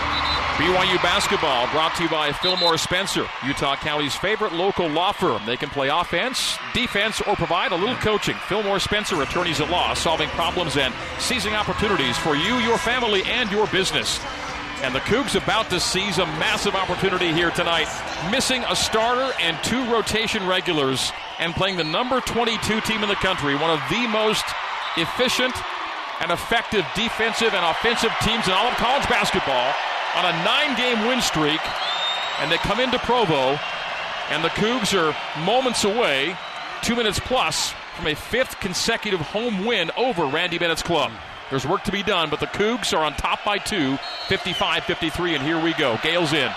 BYU basketball brought to you by Fillmore Spencer, Utah County's favorite local law firm. They can play offense, defense, or provide a little coaching. Fillmore Spencer, attorneys at law, solving problems and seizing opportunities for you, your family, and your business. And the Cougs about to seize a massive opportunity here tonight, missing a starter and two rotation regulars, and playing the number 22 team in the country, one of the most efficient and effective defensive and offensive teams in all of college basketball on a nine game win streak, and they come into Provo, and the Cougs are moments away, two minutes plus, from a fifth consecutive home win over Randy Bennett's club. There's work to be done, but the Cougs are on top by two, 55 53, and here we go. Gaels in.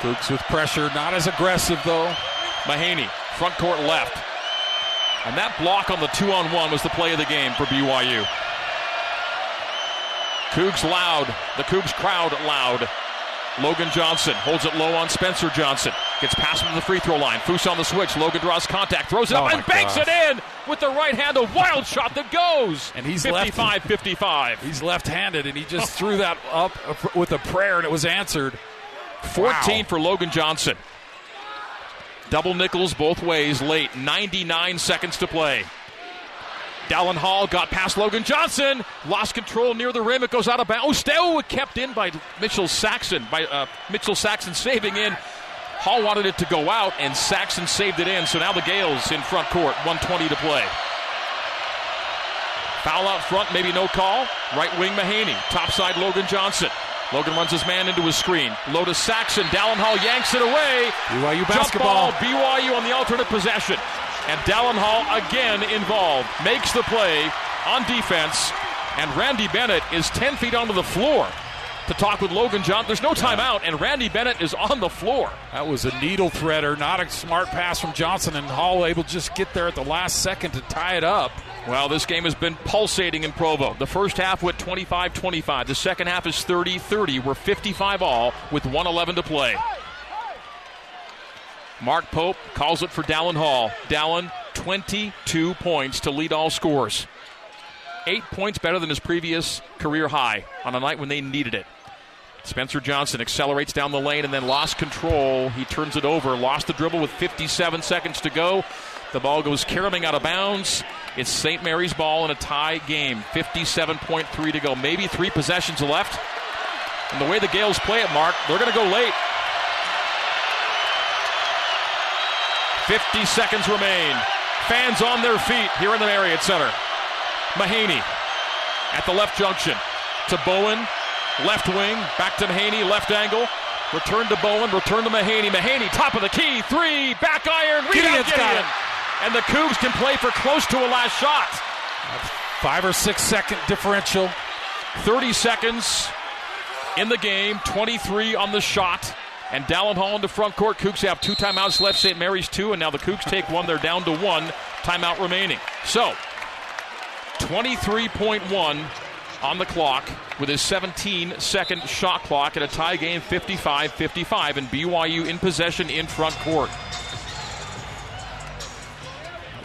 Cougs with pressure, not as aggressive though. Mahaney, front court left. And that block on the two on one was the play of the game for BYU. Cougs loud. The Cougs crowd loud. Logan Johnson holds it low on Spencer Johnson. Gets past him to the free throw line. Foose on the switch. Logan draws contact. Throws it oh up and banks gosh. it in with the right hand. A wild shot that goes. And he's 55 55. He's left handed and he just [LAUGHS] threw that up with a prayer and it was answered. 14 wow. for Logan Johnson. Double nickels both ways late. 99 seconds to play. Dallin Hall got past Logan Johnson, lost control near the rim. It goes out of bounds. Oh, still kept in by Mitchell Saxen. By uh, Mitchell Saxen saving in. Hall wanted it to go out, and Saxen saved it in. So now the Gaels in front court. 120 to play. Foul out front, maybe no call. Right wing Mahaney. Top side Logan Johnson. Logan runs his man into his screen. Lotus Saxen. Dallin Hall yanks it away. BYU basketball. Jump ball. BYU on the alternate possession. And Dallin Hall again involved. Makes the play on defense. And Randy Bennett is 10 feet onto the floor to talk with Logan John. There's no timeout, and Randy Bennett is on the floor. That was a needle threader, not a smart pass from Johnson, and Hall able to just get there at the last second to tie it up. Well, this game has been pulsating in Provo. The first half went 25 25. The second half is 30 30. We're 55 all with 111 to play. Mark Pope calls it for Dallin Hall. Dallin, 22 points to lead all scores. Eight points better than his previous career high on a night when they needed it. Spencer Johnson accelerates down the lane and then lost control. He turns it over, lost the dribble with 57 seconds to go. The ball goes caroming out of bounds. It's St. Mary's ball in a tie game. 57.3 to go. Maybe three possessions left. And the way the Gaels play it, Mark, they're going to go late. 50 seconds remain. Fans on their feet here in the Marriott Center. Mahaney at the left junction to Bowen, left wing, back to Mahaney, left angle. Return to Bowen, return to Mahaney. Mahaney, top of the key, three, back iron, rebound, Gideon. And the Cougs can play for close to a last shot. Five or six second differential. 30 seconds in the game, 23 on the shot. And Dallin Hall into front court. Cougs have two timeouts left. St. Mary's two, and now the Cougs take one. They're down to one timeout remaining. So, 23.1 on the clock with his 17 second shot clock at a tie game 55 55, and BYU in possession in front court.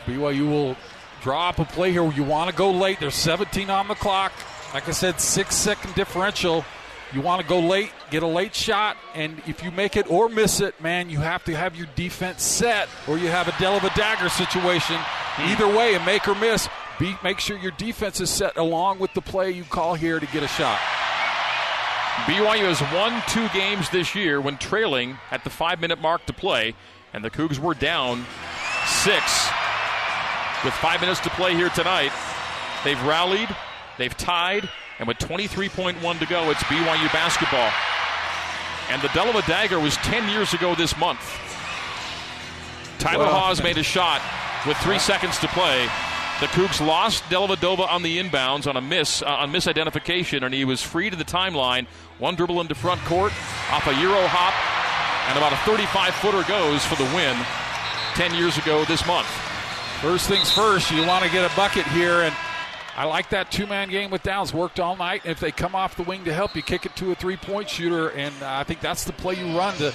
BYU will draw up a play here. You want to go late. There's 17 on the clock. Like I said, six second differential. You want to go late, get a late shot, and if you make it or miss it, man, you have to have your defense set, or you have a Dell of a dagger situation. Hmm. Either way, a make or miss, be, make sure your defense is set along with the play you call here to get a shot. BYU has won two games this year when trailing at the five minute mark to play, and the Cougs were down six with five minutes to play here tonight. They've rallied, they've tied, and with 23.1 to go, it's BYU basketball. And the Delaware Dagger was 10 years ago this month. Tyler Haws made a shot with three seconds to play. The Cougs lost Dellavedova on the inbounds on a miss uh, on misidentification, and he was free to the timeline. One dribble into front court off a euro hop, and about a 35 footer goes for the win. 10 years ago this month. First things first, you want to get a bucket here, and I like that two-man game with Downs. Worked all night. If they come off the wing to help you, kick it to a three-point shooter, and uh, I think that's the play you run to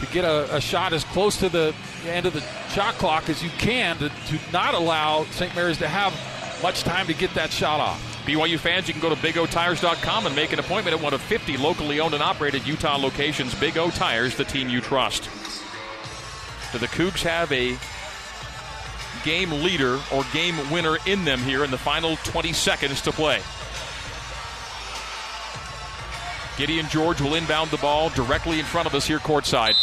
to get a, a shot as close to the end of the shot clock as you can to, to not allow St. Mary's to have much time to get that shot off. BYU fans, you can go to BigOTires.com and make an appointment at one of 50 locally owned and operated Utah locations. Big O Tires, the team you trust. Do the Cougs have a game leader or game winner in them here in the final 20 seconds to play? Gideon George will inbound the ball directly in front of us here courtside.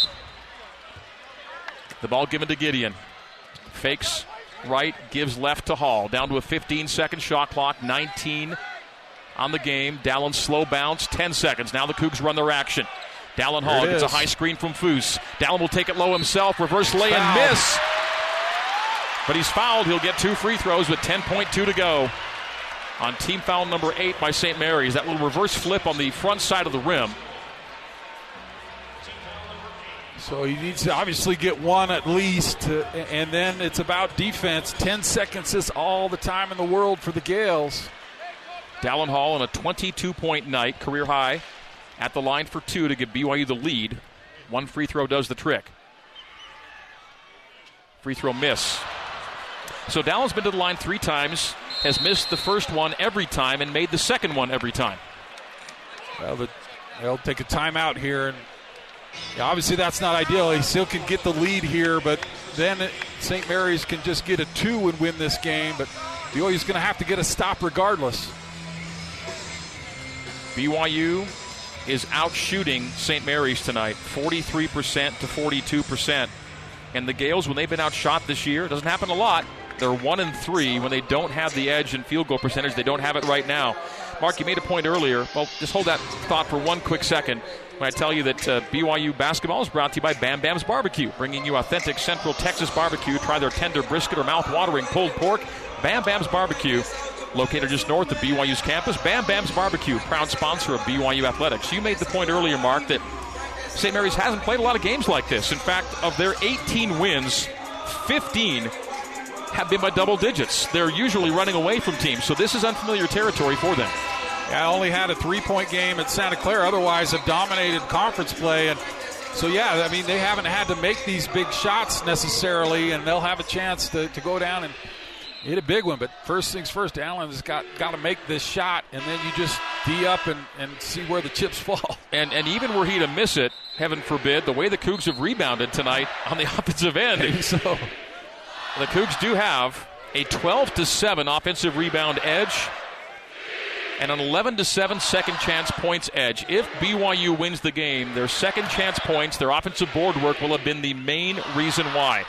The ball given to Gideon. Fakes right, gives left to Hall. Down to a 15 second shot clock, 19 on the game. Dallin slow bounce, 10 seconds. Now the Cougs run their action. Dallin Hall gets a high screen from Foose. Dallin will take it low himself, reverse lay and miss. But he's fouled. He'll get two free throws with 10.2 to go. On team foul number eight by St. Mary's. That little reverse flip on the front side of the rim. So he needs to obviously get one at least, to, and then it's about defense. Ten seconds is all the time in the world for the Gaels. Dallin Hall on a 22 point night, career high, at the line for two to give BYU the lead. One free throw does the trick. Free throw miss. So Dallin's been to the line three times, has missed the first one every time, and made the second one every time. Well, the, they'll take a timeout here, and yeah, obviously that's not ideal. He still can get the lead here, but then St. Mary's can just get a two and win this game. But BYU's going to have to get a stop regardless. BYU is out shooting St. Mary's tonight, 43% to 42%. And the Gaels, when they've been outshot this year, it doesn't happen a lot. They're one and three when they don't have the edge in field goal percentage. They don't have it right now. Mark, you made a point earlier. Well, just hold that thought for one quick second. When I tell you that uh, BYU basketball is brought to you by Bam Bam's Barbecue, bringing you authentic Central Texas barbecue. Try their tender brisket or mouth-watering pulled pork. Bam Bam's Barbecue, located just north of BYU's campus. Bam Bam's Barbecue, proud sponsor of BYU Athletics. You made the point earlier, Mark, that St. Mary's hasn't played a lot of games like this. In fact, of their 18 wins, 15 have been by double digits. They're usually running away from teams, so this is unfamiliar territory for them. I only had a three-point game at Santa Clara. Otherwise, have dominated conference play, and so yeah, I mean they haven't had to make these big shots necessarily, and they'll have a chance to, to go down and hit a big one. But first things first, Allen's got got to make this shot, and then you just d up and, and see where the chips [LAUGHS] fall. And and even were he to miss it, heaven forbid, the way the Cougs have rebounded tonight on the [LAUGHS] offensive end, so [LAUGHS] the Cougs do have a 12 to 7 offensive rebound edge and an 11 to 7 second chance points edge. If BYU wins the game, their second chance points, their offensive board work will have been the main reason why.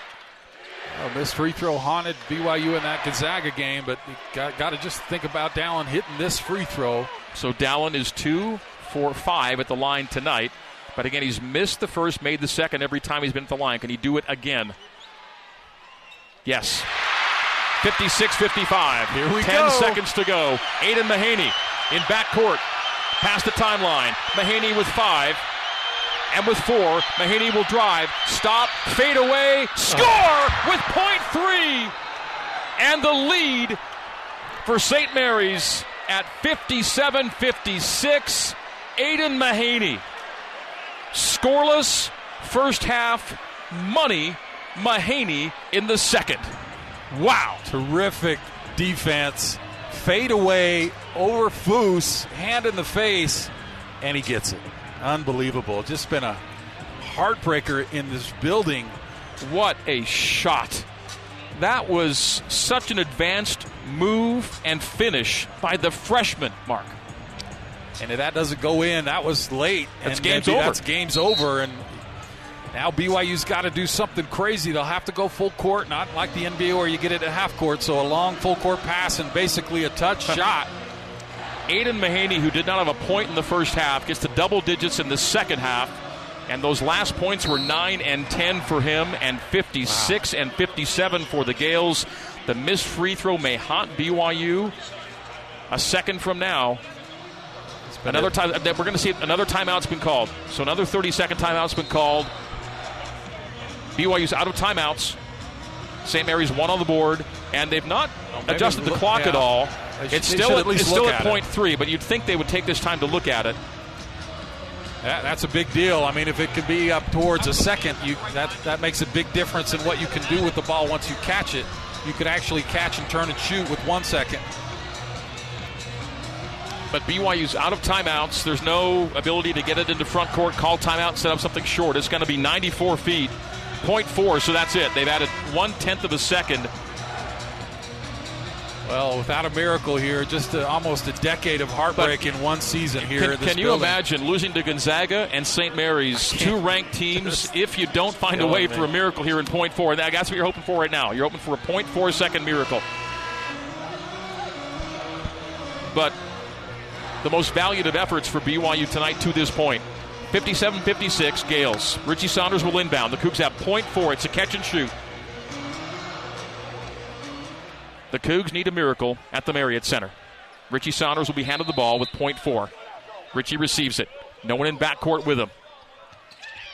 Well, this free throw haunted BYU in that Gonzaga game, but got, got to just think about Dallin hitting this free throw. So Dallin is two for five at the line tonight. But again, he's missed the first, made the second every time he's been at the line. Can he do it again? Yes. 56 55. Here we 10 go. seconds to go. Aidan Mahaney in backcourt. Past the timeline. Mahaney with five. And with four, Mahaney will drive, stop, fade away, score with point three. And the lead for St. Mary's at 57 56. Aidan Mahaney. Scoreless first half, money. Mahaney in the second. Wow. Terrific defense. Fade away over Foose, hand in the face. and he gets it. Unbelievable. Just been a heartbreaker in this building. What a shot. That was such an advanced move and finish by the freshman, Mark. And if that doesn't go in, that was late. That's and game's over. That's game's over. And now BYU's got to do something crazy. They'll have to go full court, not like the NBA where you get it at half court. So a long full court pass and basically a touch [LAUGHS] shot. Aidan Mahaney, who did not have a point in the first half, gets to double digits in the second half. And those last points were 9 and 10 for him, and 56 and 57 for the Gaels. The missed free throw may haunt BYU a second from now. Another time, uh, we're going to see another timeout's been called. So another 30 second timeout's been called. BYU's out of timeouts. St. Mary's one on the board, and they've not maybe adjusted the look- clock at all. Should- It's still at, at least it's still at at point three, but you'd think they would take this time to look at it. That, that's a big deal. I mean, if it could be up towards a second, you that that makes a big difference in what you can do with the ball once you catch it. You could actually catch and turn and shoot with one second. But BYU's out of timeouts. There's no ability to get it into front court, call timeout, set up something short. It's going to be 94 feet, point four. So that's it. They've added one tenth of a second. Well, without a miracle here, just a, almost a decade of heartbreak in one season here. Can, in this can you building. imagine losing to Gonzaga and St. Mary's, two ranked teams, if you don't find a way me. for a miracle here in point four? And that's what you're hoping for right now. You're hoping for a point four second miracle. But the most valued of efforts for BYU tonight to this point. 57 56, Gaels. Richie Saunders will inbound. The Cougs have point four. It's a catch and shoot. The Cougs need a miracle at the Marriott Center. Richie Saunders will be handed the ball with point four. Richie receives it. No one in backcourt with him.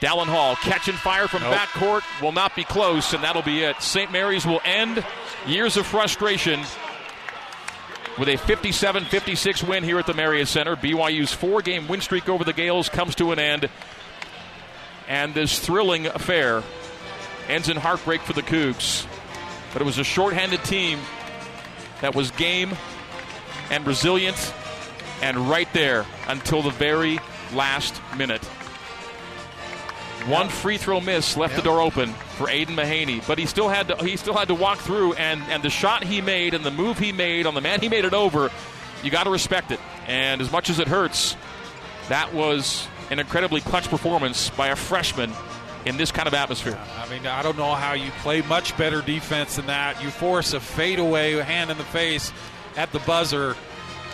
Dallin Hall catch and fire from Nope. backcourt will not be close, and that'll be it. St. Mary's will end years of frustration with a 57 56 win here at the Marriott Center. BYU's four game win streak over the Gaels comes to an end. And this thrilling affair ends in heartbreak for the Cougs. But it was a shorthanded team that was game and resilient and right there until the very last minute. One free throw miss left the door open for Aidan Mahaney, but he still had to he still had to walk through and and the shot he made and the move he made on the man he made it over, you got to respect it. And as much as it hurts, that was an incredibly clutch performance by a freshman in this kind of atmosphere. I mean, I don't know how you play much better defense than that. You force a fadeaway hand in the face at the buzzer,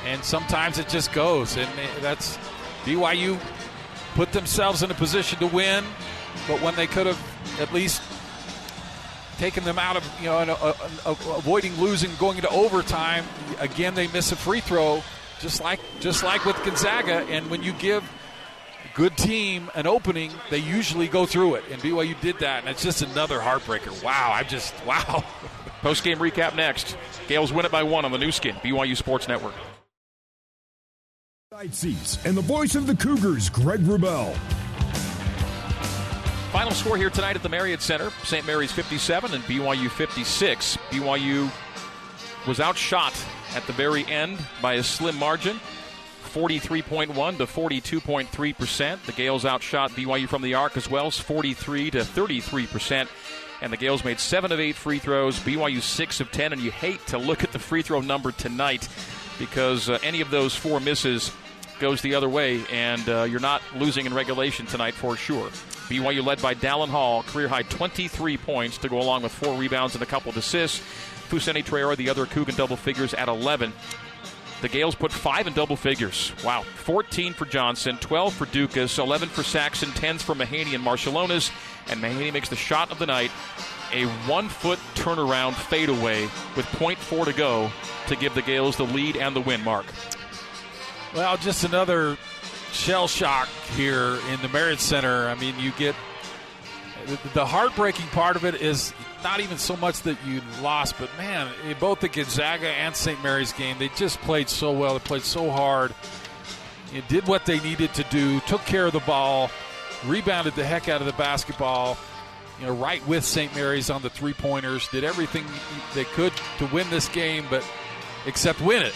and sometimes it just goes. And that's BYU put themselves in a position to win, but when they could have at least taken them out of you know, uh, uh, uh, avoiding losing, going into overtime, again they miss a free throw, just like just like with Gonzaga. And when you give good team an opening, they usually go through it. And BYU did that, and it's just another heartbreaker. Wow, I'm just [LAUGHS] wow. Post game recap next. Gaels win it by one on the Nu Skin, BYU Sports Network. Seats and the voice of the Cougars, Greg Wrubell. Final score here tonight at the Marriott Center St. Mary's 57 and BYU 56. BYU was outshot at the very end by a slim margin 43.1 to 42.3%. The Gaels outshot BYU from the arc as well, 43 to 33%. And the Gaels made 7 of 8 free throws, BYU 6 of 10. And you hate to look at the free throw number tonight because uh, any of those four misses goes the other way, and uh, you're not losing in regulation tonight for sure. BYU led by Dallin Hall, career high 23 points to go along with four rebounds and a couple of assists. Fousseyni Traore, the other Cougar, double figures at 11. The Gaels put five in double figures. Wow. 14 for Johnson, 12 for Ducas, 11 for Saxen, 10s for Mahaney and Marciulionis. And Mahaney makes the shot of the night. A one foot turnaround fadeaway with .4 to go to give the Gaels the lead and the win, Mark. Well, just another shell shock here in the Marriott Center. I mean, you get the heartbreaking part of it is not even so much that you lost, but man, in both the Gonzaga and St. Mary's game, they just played so well. They played so hard. It did what they needed to do, took care of the ball, rebounded the heck out of the basketball. You know, right with St. Mary's on the three pointers, did everything they could to win this game, but except win it.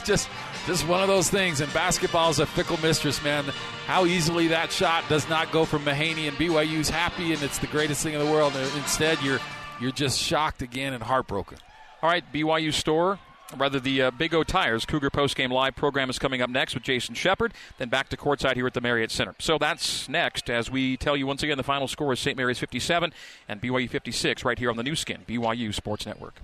[LAUGHS] just just one of those things. And basketball is a fickle mistress, man. How easily that shot does not go from Mahaney and BYU's happy, and it's the greatest thing in the world. Instead, you're you're just shocked again and heartbroken. All right, BYU store rather the uh, Big O Tires Cougar Post Game Live program is coming up next with Jason Shepard. Then back to courtside here at the Marriott Center. So that's next as we tell you once again the final score is St. Mary's 57 and BYU 56 right here on the Nu Skin BYU Sports Network.